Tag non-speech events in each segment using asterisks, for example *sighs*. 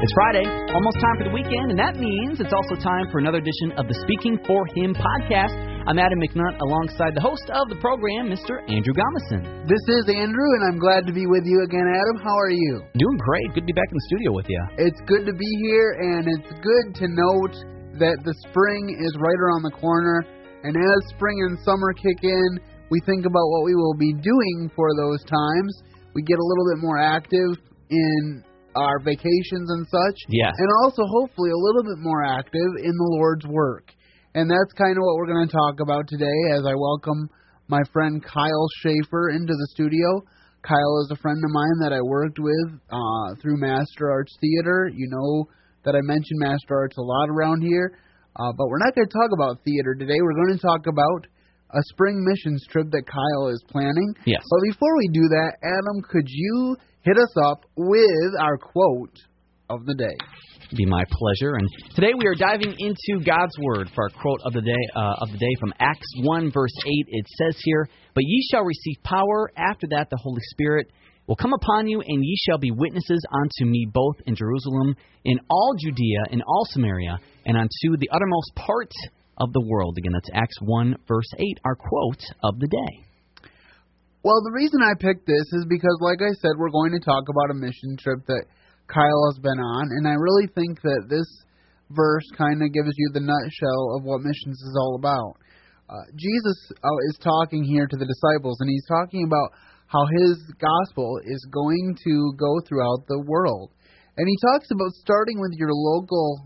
It's Friday, almost time for the weekend, and that means it's also time for another edition of the Speaking for Him podcast. I'm Adam McNutt alongside the host of the program, Mr. Andrew Gomison. This is Andrew, and I'm glad to be with you again, Adam. How are you? Doing great. Good to be back in the studio with you. It's good to be here, and it's good to note that the spring is right around the corner. And as spring and summer kick in, we think about what we will be doing for those times. We get a little bit more active in our vacations and such. Yes. And also, hopefully, a little bit more active in the Lord's work. And that's kind of what we're going to talk about today as I welcome my friend Kyle Schaefer into the studio. Kyle is a friend of mine that I worked with uh, through Master Arts Theater. You know that I mention Master Arts a lot around here. Uh, but we're not going to talk about theater today. We're going to talk about a spring missions trip that Kyle is planning. Yes. But before we do that, Adam, could you hit us up with our quote of the day? Be my pleasure. And today we are diving into God's word for our quote of the day uh, of the day from Acts 1 verse 8. It says here, "But ye shall receive power after that the Holy Spirit will come upon you, and ye shall be witnesses unto me both in Jerusalem, in all Judea, in all Samaria, and unto the uttermost part of the world." Again, that's Acts 1 verse 8, our quote of the day. Well, the reason I picked this is because, like I said, we're going to talk about a mission trip that Kyle has been on, and I really think that this verse kind of gives you the nutshell of what missions is all about. Uh, Jesus uh, is talking here to the disciples, and he's talking about how his gospel is going to go throughout the world. And he talks about starting with your local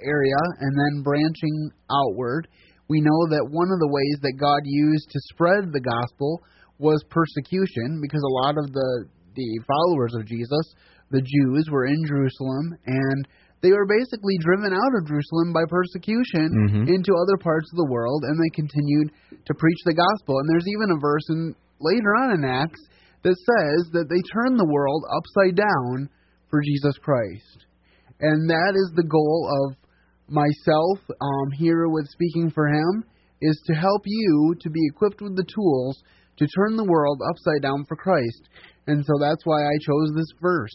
area and then branching outward. We know that one of the ways that God used to spread the gospel was persecution because a lot of the the followers of Jesus the Jews were in Jerusalem and they were basically driven out of Jerusalem by persecution Mhm. into other parts of the world and they continued to preach the gospel. And there's even a verse in later on in Acts that says that they turned the world upside down for Jesus Christ. And that is the goal of myself um, here with Speaking for Him is to help you to be equipped with the tools to turn the world upside down for Christ. And so that's why I chose this verse.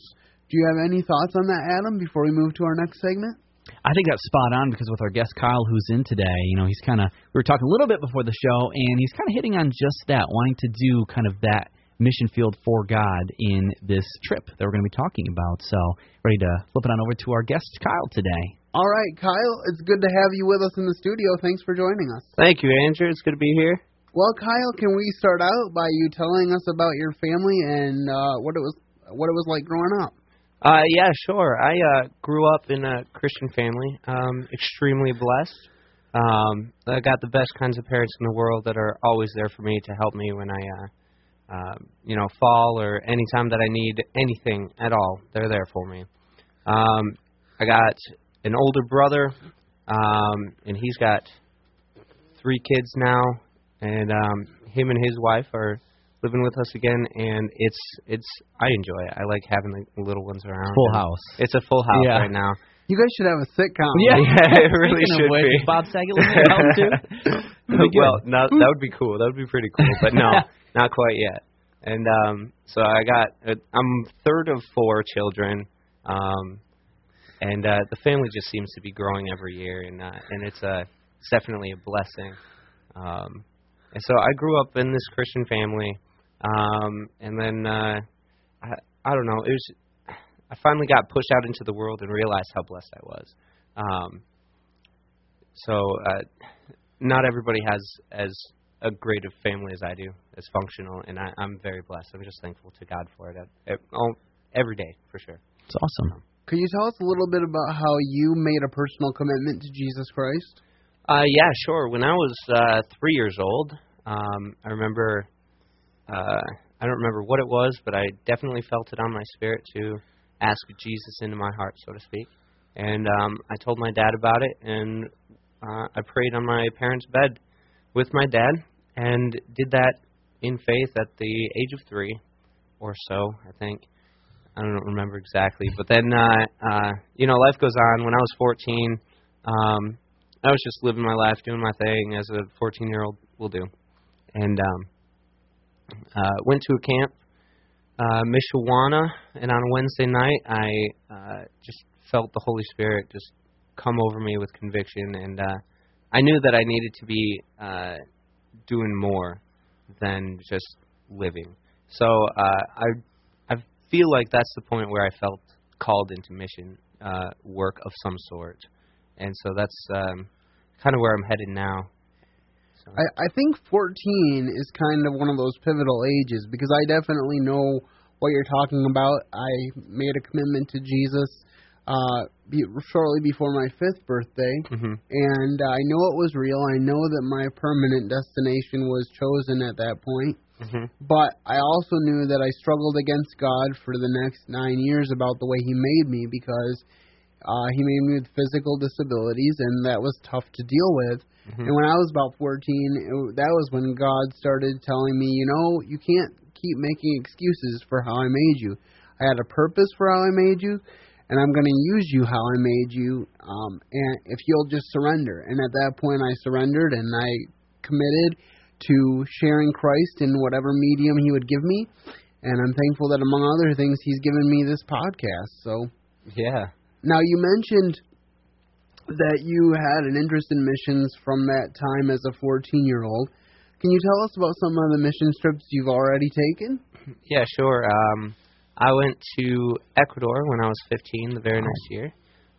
Do you have any thoughts on that, Adam, before we move to our next segment? I think that's spot on because with our guest Kyle, who's in today, you know, he's kind of we were talking a little bit before the show, and he's kind of hitting on just that, wanting to do kind of that mission field for God in this trip that we're going to be talking about. So, ready to flip it on over to our guest Kyle today. All right, Kyle, it's good to have you with us in the studio. Thanks for joining us. Thank you, Andrew. It's good to be here. Well, Kyle, can we start out by you telling us about your family and uh, what it was what it was like growing up? Uh, yeah, sure. I uh, grew up in a Christian family. Um, extremely blessed. Um, I got the best kinds of parents in the world that are always there for me to help me when I, uh, uh, you know, fall or anytime that I need anything at all. They're there for me. Um, I got an older brother, um, and he's got three kids now, and um, him and his wife are living with us again, and it's it's I enjoy it. I like having the little ones around. Full house. It's a full house Yeah. right now. You guys should have a sitcom. Yeah, *laughs* it really Speaking should which, be. Bob Saget living at home too? *laughs* That'd be well, no, that would be cool. That would be pretty cool, but no, *laughs* not quite yet. And um, so I got uh, I'm third of four children, um, and uh, the family just seems to be growing every year, and uh, and it's a it's definitely a blessing. Um, and so I grew up in this Christian family, um, and then uh, I I don't know it was I finally got pushed out into the world and realized how blessed I was. Um, so uh, not everybody has as a great of family as I do, as functional, and I, I'm very blessed. I'm just thankful to God for it at, at, all, every day, for sure. It's awesome. Could you tell us a little bit about how you made a personal commitment to Jesus Christ? Uh, yeah, sure. When I was uh, three years old, um, I remember. Uh, I don't remember what it was, but I definitely felt it on my spirit to ask Jesus into my heart, so to speak. And um, I told my dad about it, and uh, I prayed on my parents' bed with my dad, and did that in faith at the age of three, or so, I think. I don't remember exactly, but then uh, uh, you know, life goes on. When I was 14, um, I was just living my life, doing my thing as a 14 year old will do, and um, uh, went to a camp, uh, Michawana, and on Wednesday night, I uh, just felt the Holy Spirit just come over me with conviction, and uh, I knew that I needed to be uh, doing more than just living. So uh, I I feel like that's the point where I felt called into mission uh, work of some sort, and so that's um, kind of where I'm headed now. I, I think 14 is kind of one of those pivotal ages because I definitely know what you're talking about. I made a commitment to Jesus uh, be, shortly before my fifth birthday, hmm and I know it was real. I know that my permanent destination was chosen at that point. hmm But I also knew that I struggled against God for the next nine years about the way He made me because uh, He made me with physical disabilities, and that was tough to deal with. hmm And when I was about 14, it, that was when God started telling me, you know, you can't keep making excuses for how I made you. I had a purpose for how I made you, and I'm going to use you how I made you. Um, and if you'll just surrender. And at that point, I surrendered and I committed to sharing Christ in whatever medium He would give me. And I'm thankful that among other things, He's given me this podcast. So Yeah. Now you mentioned that you had an interest in missions from that time as a 14 year old. Can you tell us about some of the mission trips you've already taken? *clears throat* Yeah, sure. Um, I went to Ecuador when I was 15, the very next year.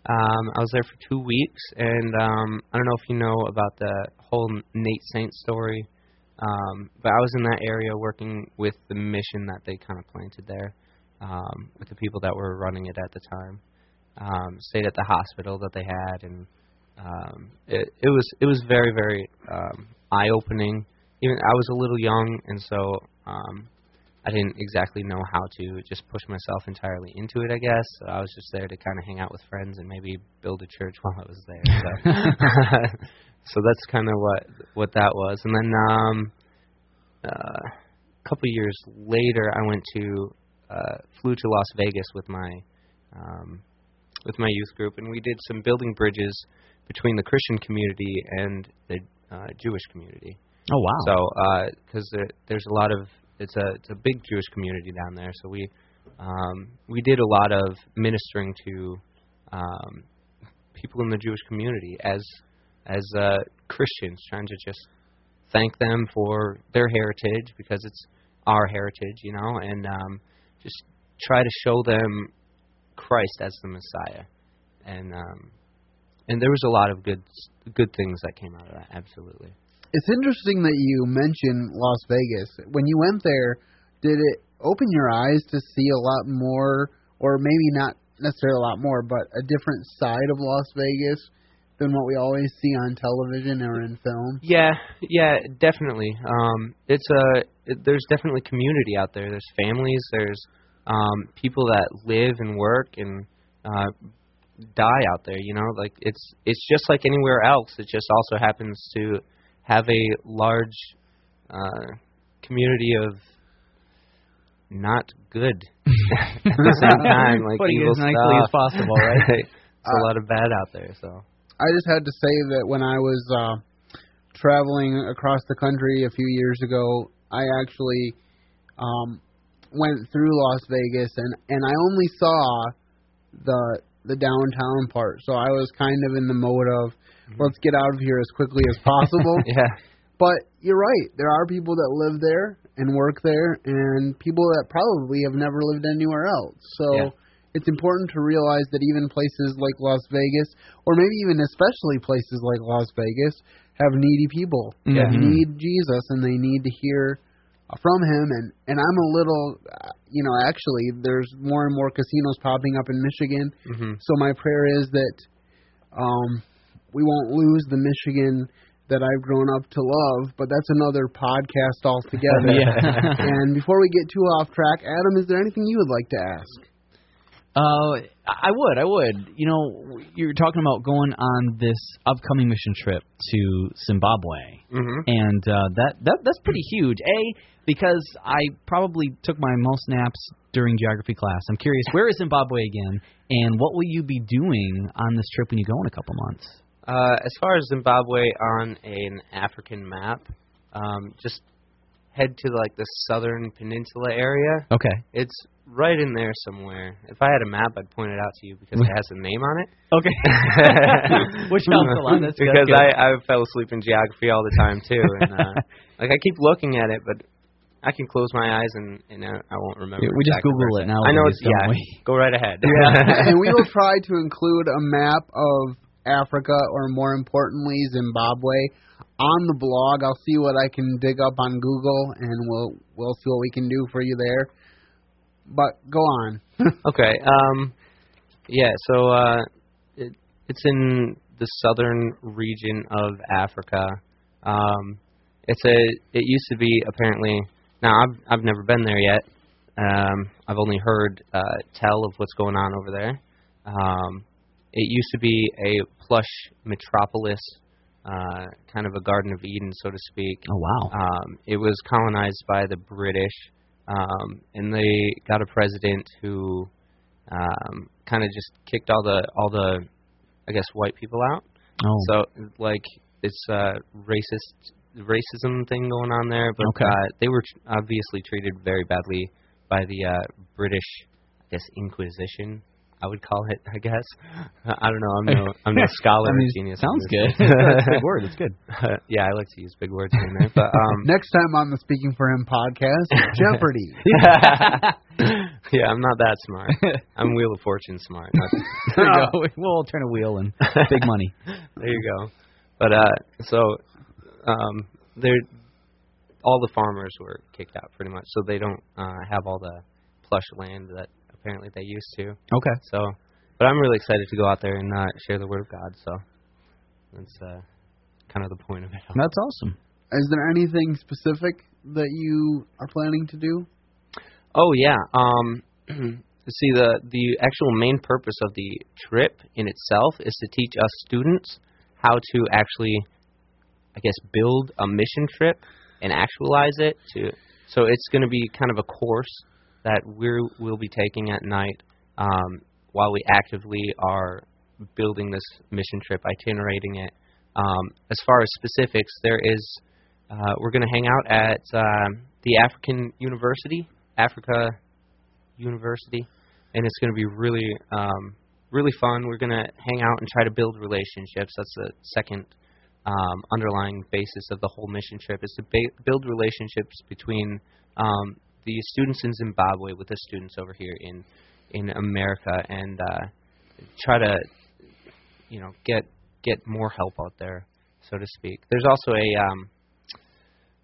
Um, I was there for two weeks, and um, I don't know if you know about the whole Nate Saint story, um, but I was in that area working with the mission that they kind of planted there, um, with the people that were running it at the time. Um, stayed at the hospital that they had, and um, it, it was it was very very um, eye opening. Even I was a little young, and so um, I didn't exactly know how to just push myself entirely into it. I guess so I was just there to kind of hang out with friends and maybe build a church *laughs* while I was there. So, *laughs* so that's kind of what what that was. And then um, uh, a couple years later, I went to uh, flew to Las Vegas with my um, with my youth group, and we did some building bridges between the Christian community and the uh, Jewish community. Oh wow. So, because there, there's a lot of it's a it's a big Jewish community down there, so we um, we did a lot of ministering to um, people in the Jewish community as as uh, Christians, trying to just thank them for their heritage because it's our heritage, you know, and um, just try to show them Christ as the Messiah, and um, and there was a lot of good good things that came out of that. Absolutely. It's interesting that you mentioned Las Vegas. When you went there, did it open your eyes to see a lot more, or maybe not necessarily a lot more, but a different side of Las Vegas than what we always see on television or in film? Yeah, yeah, definitely. Um, it's a it, there's definitely community out there. There's families. There's um, people that live and work and uh, die out there. You know, like it's it's just like anywhere else. It just also happens to have a large uh, community of not good *laughs* at the same *laughs* time, like Putting evil as nicely stuff. as possible, right? *laughs* It's a lot of bad out there. So I just had to say that when I was uh, traveling across the country a few years ago, I actually um, went through Las Vegas and and I only saw the the downtown part. So I was kind of in the mode of let's get out of here as quickly as possible. *laughs* yeah, But you're right. There are people that live there and work there, and people that probably have never lived anywhere else. So Yeah. it's important to realize that even places like Las Vegas, or maybe even especially places like Las Vegas, have needy people that Mhm. need Jesus and they need to hear from Him. And and I'm a little, uh, you know, actually, there's more and more casinos popping up in Michigan. hmm So my prayer is that um, we won't lose the Michigan that I've grown up to love, but that's another podcast altogether. *laughs* And before we get too off track, Adam, is there anything you would like to ask? Uh, I would, I would. You know, you're talking about going on this upcoming mission trip to Zimbabwe, hmm and uh, that that that's pretty huge. A because I probably took my most naps during geography class. I'm curious, where is Zimbabwe again, and what will you be doing on this trip when you go in a couple months? Uh, as far as Zimbabwe on an African map, um, just head to like the southern peninsula area. Okay. It's right in there somewhere. If I had a map, I'd point it out to you because it has a name on it. Okay. *laughs* Which helps a lot. That's because that's good. I I fell asleep in geography all the time too, and uh, *laughs* like I keep looking at it, but I can close my eyes and and I, I won't remember. Yeah, we just Google where it now. I know it's yeah. we? Go right ahead. Yeah, and we *laughs* will try to include a map of Africa, or more importantly, Zimbabwe, on the blog. I'll see what I can dig up on Google, and we'll we'll see what we can do for you there. But go on. *laughs* Okay. Um, yeah. So uh, it, it's in the southern region of Africa. Um, it's a. It used to be apparently. Now I've I've never been there yet. Um, I've only heard uh, tell of what's going on over there. Um, it used to be a plush metropolis, uh, kind of a Garden of Eden, so to speak. Oh wow. Um, it was colonized by the British, um, and they got a president who um, kind of just kicked all the all the, I guess, white people out. oh. So like it's a racist racism thing going on there, but Okay. uh, they were tr- obviously treated very badly by the uh, British, I guess, Inquisition. I would call it, I guess. I don't know. I'm no, I'm no *laughs* scholar I mean, or genius. sounds good. this. That's a big word. It's good. *laughs* yeah, I like to use big words in there, but um, *laughs* Next time on the Speaking for Him podcast, Jeopardy. yeah, I'm not that smart. I'm Wheel of Fortune smart. There you go. We'll turn a wheel and big money. there you go. But uh, so um, they're all the farmers were kicked out pretty much, so they don't uh, have all the plush land that apparently they used to. Okay. So, but I'm really excited to go out there and uh, share the word of God. So that's uh, kind of the point of it. all. *laughs* That's awesome. Is there anything specific that you are planning to do? Oh yeah. Um, *clears throat* see, the the actual main purpose of the trip in itself is to teach us students how to actually, I guess, build a mission trip and actualize it. To so it's going to be kind of a course that we will be taking at night um, while we actively are building this mission trip, itinerating it. Um, as far as specifics, there is uh, we're going to hang out at um, the African University, Africa University, and it's going to be really, um, really fun. We're going to hang out and try to build relationships. That's the second um, underlying basis of the whole mission trip is to ba- build relationships between um, the students in Zimbabwe with the students over here in in America, and uh, try to, you know, get get more help out there, so to speak. There's also a um,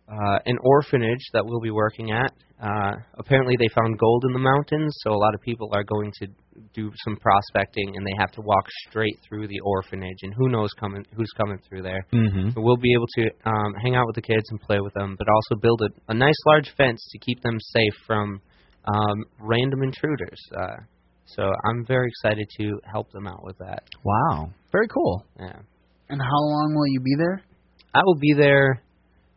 uh, an orphanage that we'll be working at. Uh, apparently, they found gold in the mountains, so a lot of people are going to do some prospecting, and they have to walk straight through the orphanage, and who knows coming who's coming through there. Mm-hmm. So we'll be able to um, hang out with the kids and play with them, but also build a, a nice large fence to keep them safe from um, random intruders. Uh, so I'm very excited to help them out with that. Wow. Very cool. Yeah. And how long will you be there? I will be there.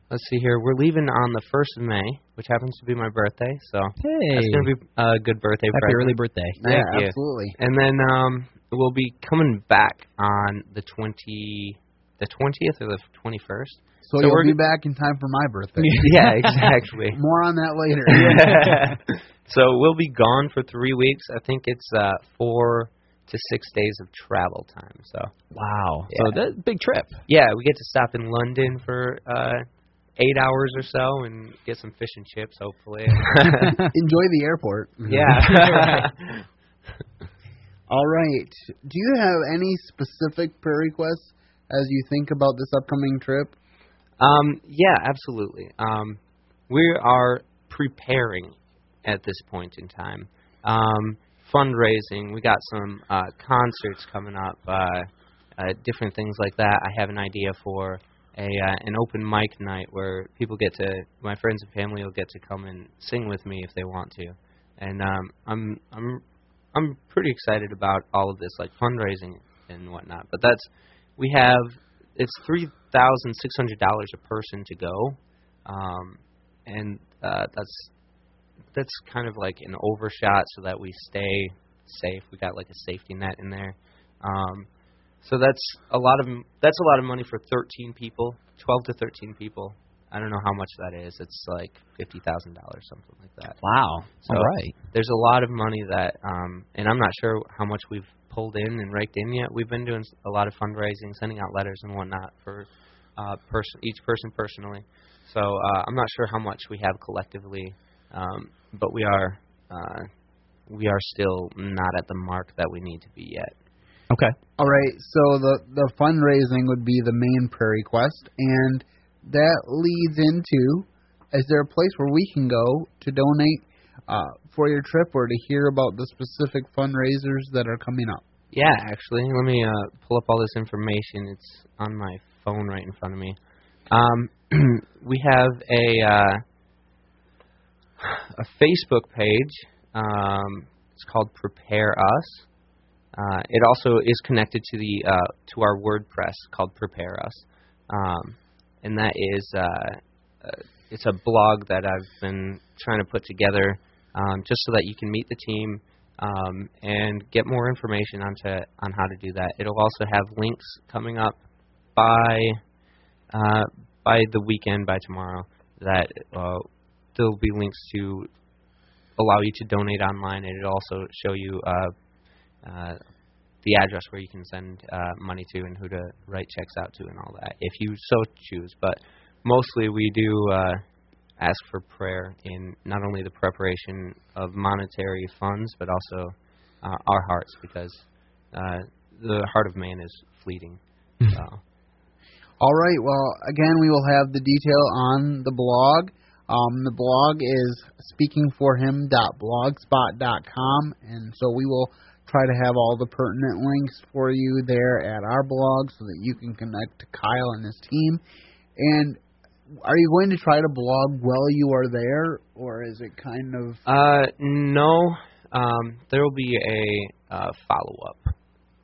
Let's see here. We're leaving on the first of May, which happens to be my birthday. So Hey. that's gonna be a good birthday Happy present. early birthday. Thank yeah, you. absolutely. And then um, we'll be coming back on the twenty, the twentieth or the twenty first. So, So you'll we're be g- back in time for my birthday. *laughs* yeah, exactly. *laughs* More on that later. *laughs* So we'll be gone for three weeks. I think it's uh, four to six days of travel time. So Wow. Yeah. So that big trip. yeah, we get to stop in London for uh, eight hours or so and get some fish and chips, hopefully. *laughs* *laughs* Enjoy the airport. *laughs* yeah. All right. Do you have any specific prayer requests as you think about this upcoming trip? Um, yeah, absolutely. Um, we are preparing at this point in time. Um, fundraising. We got some uh, concerts coming up, uh, uh, different things like that. I have an idea for a uh, an open mic night where people get to my friends and family will get to come and sing with me if they want to, and um, I'm I'm I'm pretty excited about all of this like fundraising and whatnot. But that's we have it's three thousand six hundred dollars a person to go, um, and uh, that's that's kind of like an overshot so that we stay safe. We got like a safety net in there, um, so that's a lot of that's a lot of money for thirteen people, twelve to thirteen people. I don't know how much that is. It's like fifty thousand dollars, something like that. Wow. So All right. There's a lot of money that, um, and I'm not sure how much we've pulled in and raked in yet. We've been doing a lot of fundraising, sending out letters and whatnot for uh, person each person personally. So uh, I'm not sure how much we have collectively, um, but we are uh, we are still not at the mark that we need to be yet. Okay. All right, so the the fundraising would be the main prayer request, and that leads into: is there a place where we can go to donate uh, for your trip, or to hear about the specific fundraisers that are coming up? Yeah, actually, let me uh, pull up all this information. It's on my phone right in front of me. Um, *clears throat* we have a uh, *sighs* a Facebook page. Um, it's called Prepare Us. Uh, it also is connected to the uh, to our WordPress called Prepare Us, um, and that is uh, uh, it's a blog that I've been trying to put together um, just so that you can meet the team um, and get more information onto on how to do that. It'll also have links coming up by uh, by the weekend by tomorrow that uh, there'll be links to allow you to donate online, and it'll also show you uh, the address where you can send uh, money to and who to write checks out to and all that, if you so choose. But mostly we do uh, ask for prayer in not only the preparation of monetary funds, but also uh, our hearts, because uh, the heart of man is fleeting. so. All right. Well, again, we will have the detail on the blog. Um, the blog is speakingforhim.blogspot.com, and so we will try to have all the pertinent links for you there at our blog so that you can connect to Kyle and his team. And are you going to try to blog while you are there, or is it kind of Uh, no. Um, there will be a uh, follow up.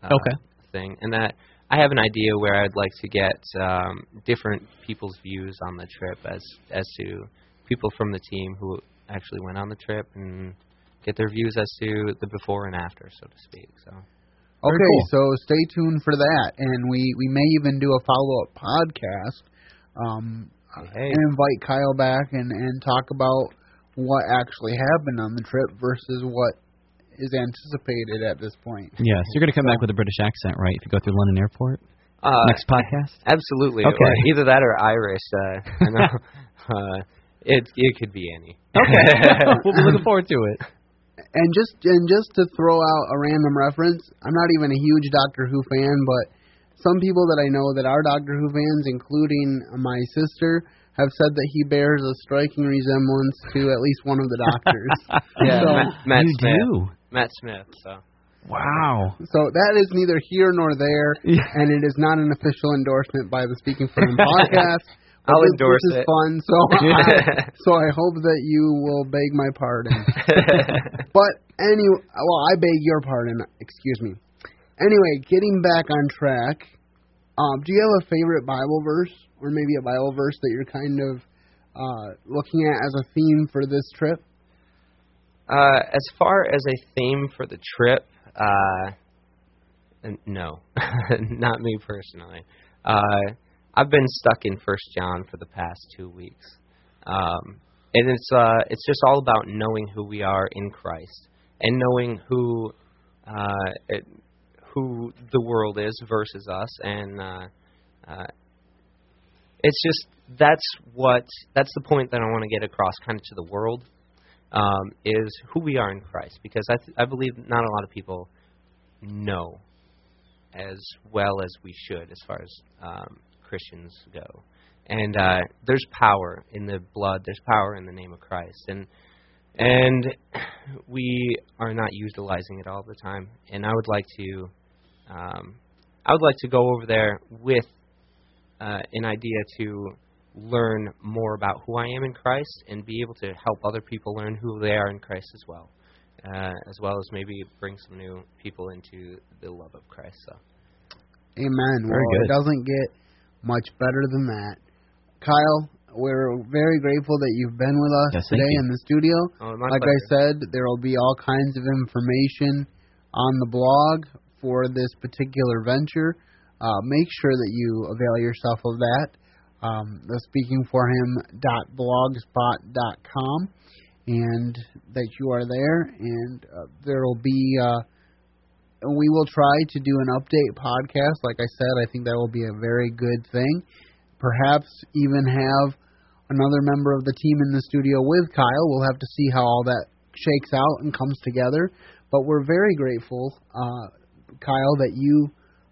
Uh, Okay. Thing, and that I have an idea where I'd like to get um, different people's views on the trip as as to people from the team who actually went on the trip and get their views as to the before and after, so to speak. So. Very Okay, cool. so stay tuned for that, and we we may even do a follow up podcast, um, Hey. and invite Kyle back and and talk about what actually happened on the trip versus what is anticipated at this point. Yes. You're going to come back with a British accent, right? If you go through London Airport Uh, next podcast. Absolutely. Okay. Or either that or Irish. Uh, I know. *laughs* uh, it it could be any. Okay. *laughs* we'll be looking forward to it. And just and just to throw out a random reference, I'm not even a huge Doctor Who fan, but some people that I know that are Doctor Who fans, including my sister, have said that he bears a striking resemblance to at least one of the doctors. *laughs* Yeah, So- Matt, Matt you Smith. do. Matt Smith. So. Wow. So that is neither here nor there, Yeah. and it is not an official endorsement by the Speaking for Him *laughs* podcast. I'll this, endorse this is it. fun, so *laughs* I, so I hope that you will beg my pardon. *laughs* But anyway, well, I beg your pardon. Excuse me. Anyway, getting back on track. Um, do you have a favorite Bible verse, or maybe a Bible verse that you're kind of uh, looking at as a theme for this trip? Uh, as far as a theme for the trip, uh, no, *laughs* not me personally. Uh, I've been stuck in First John for the past two weeks, um, and it's uh, it's just all about knowing who we are in Christ and knowing who uh, it, who the world is versus us, and uh, uh, it's just that's what that's the point that I want to get across, kind of to the world um, is who we are in Christ, because I th- I believe not a lot of people know as well as we should as far as um, Christians go. And uh, there's power in the blood. There's power in the name of Christ, and and we are not utilizing it all the time. And I would like to, um, I would like to go over there with uh, an idea to learn more about who I am in Christ and be able to help other people learn who they are in Christ as well, uh, as well as maybe bring some new people into the love of Christ. So. Amen. Very well, good. it doesn't get much better than that. Kyle, we're very grateful that you've been with us Yes, today in the studio. Oh, my like I said, there will be all kinds of information on the blog for this particular venture. Uh, make sure that you avail yourself of that. um, the speakingforhim.blogspot.com, and that you are there. And uh, there will be, uh, we will try to do an update podcast. Like I said, I think that will be a very good thing. Perhaps even have another member of the team in the studio with Kyle. We'll have to see how all that shakes out and comes together. But we're very grateful, uh, Kyle, that you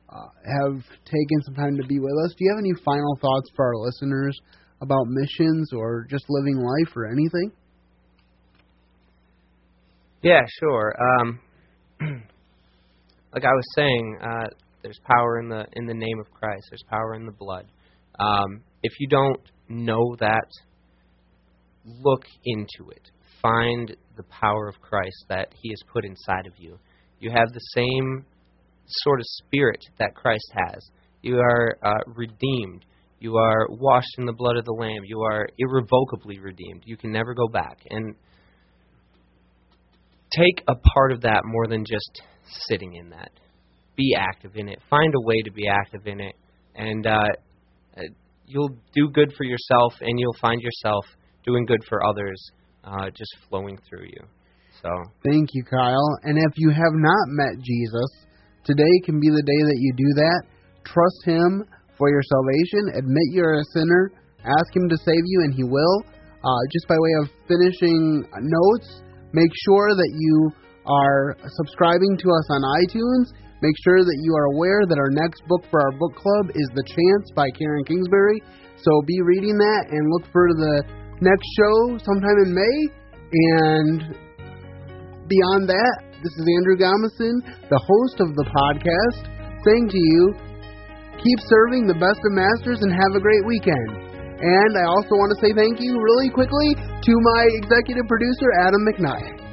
uh, have taken some time to be with us. Do you have any final thoughts for our listeners about missions or just living life or anything? Yeah, sure. Um, *clears throat* like I was saying, uh, there's power in the in the name of Christ. There's power in the blood. Um, if you don't know that, look into it. Find the power of Christ that He has put inside of you. You have the same sort of spirit that Christ has. You are uh, redeemed. You are washed in the blood of the Lamb. You are irrevocably redeemed. You can never go back. And take a part of that more than just sitting in that. Be active in it. Find a way to be active in it, and uh, uh you'll do good for yourself, and you'll find yourself doing good for others, uh, just flowing through you. So thank you, Kyle. And if you have not met Jesus, today can be the day that you do that. Trust Him for your salvation. Admit you're a sinner. Ask Him to save you, and He will. Uh, just by way of finishing notes, make sure that you are subscribing to us on iTunes. Make sure that you are aware that our next book for our book club is The Chance by Karen Kingsbury. So be reading that and look for the next show sometime in May. And beyond that, this is Andrew Gomison, the host of the podcast, saying to you, keep serving the best of masters and have a great weekend. And I also want to say thank you really quickly to my executive producer, Adam McNutt.